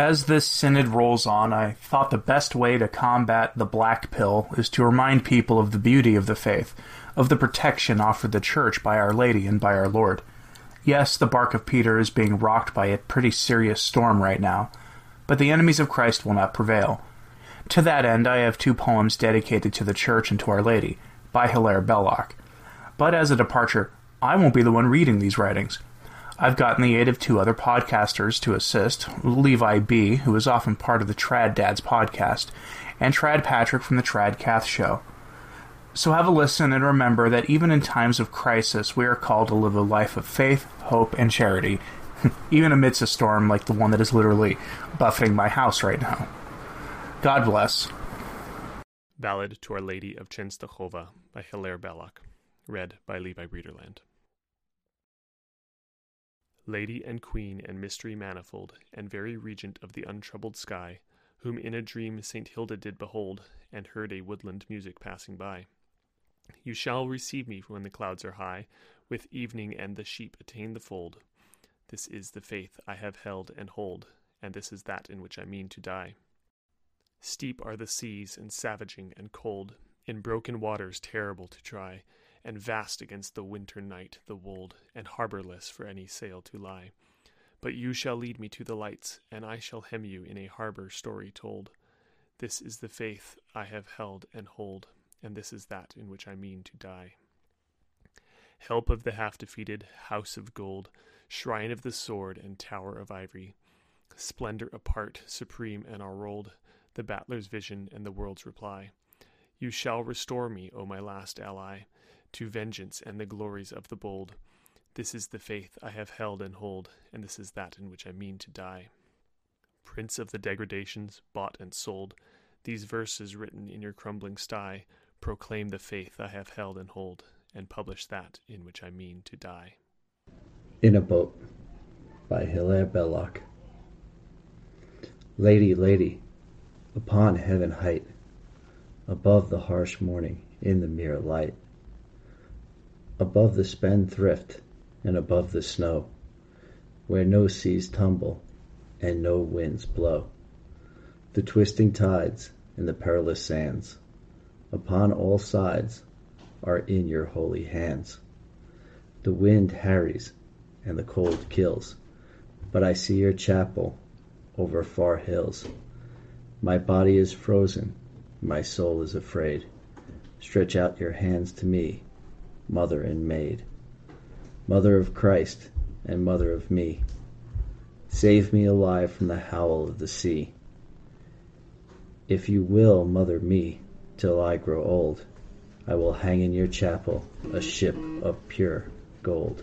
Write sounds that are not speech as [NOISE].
As this synod rolls on, I thought the best way to combat the black pill is to remind people of the beauty of the faith, of the protection offered the Church by Our Lady and by our Lord. Yes, the bark of Peter is being rocked by a pretty serious storm right now, but the enemies of Christ will not prevail. To that end, I have two poems dedicated to the Church and to Our Lady, by Hilaire Belloc. But as a departure, I won't be the one reading these writings. I've gotten the aid of two other podcasters to assist Levi B., who is often part of the Trad Dads podcast, and Trad Patrick from the Trad Cath Show. So have a listen and remember that even in times of crisis, we are called to live a life of faith, hope, and charity, [LAUGHS] even amidst a storm like the one that is literally buffeting my house right now. God bless. Ballad to Our Lady of Czestochowa by Hilaire Belloc, read by Levi Breederland. Lady and Queen and Mystery manifold, and very Regent of the untroubled sky, whom in a dream Saint Hilda did behold, and heard a woodland music passing by. You shall receive me when the clouds are high, with evening and the sheep attain the fold. This is the faith I have held and hold, and this is that in which I mean to die. Steep are the seas, and savaging and cold, in broken waters terrible to try, and vast against the winter night the wold, and harbourless for any sail to lie. But you shall lead me to the lights, and I shall hem you in a harbour story told. This is the faith I have held and hold, and this is that in which I mean to die. Help of the half defeated, house of gold, shrine of the sword, and tower of ivory, splendor apart, supreme and enrolled, the battler's vision and the world's reply. You shall restore me, O my last ally, to vengeance and the glories of the bold. This is the faith I have held and hold, and this is that in which I mean to die. Prince of the degradations, bought and sold, these verses written in your crumbling sty proclaim the faith I have held and hold, and publish that in which I mean to die. In a Boat by Hilaire Belloc. Lady, lady, upon heaven height, above the harsh morning in the mirror light, above the spindrift and above the snow, where no seas tumble and no winds blow, the twisting tides and the perilous sands upon all sides are in your holy hands. The wind harries and the cold kills, but I see your chapel over far hills. My body is frozen, my soul is afraid. Stretch out your hands to me mother and maid, mother of Christ and mother of me. Save me alive from the howl of the sea. If you will mother me till I grow old, I will hang in your chapel a ship of pure gold.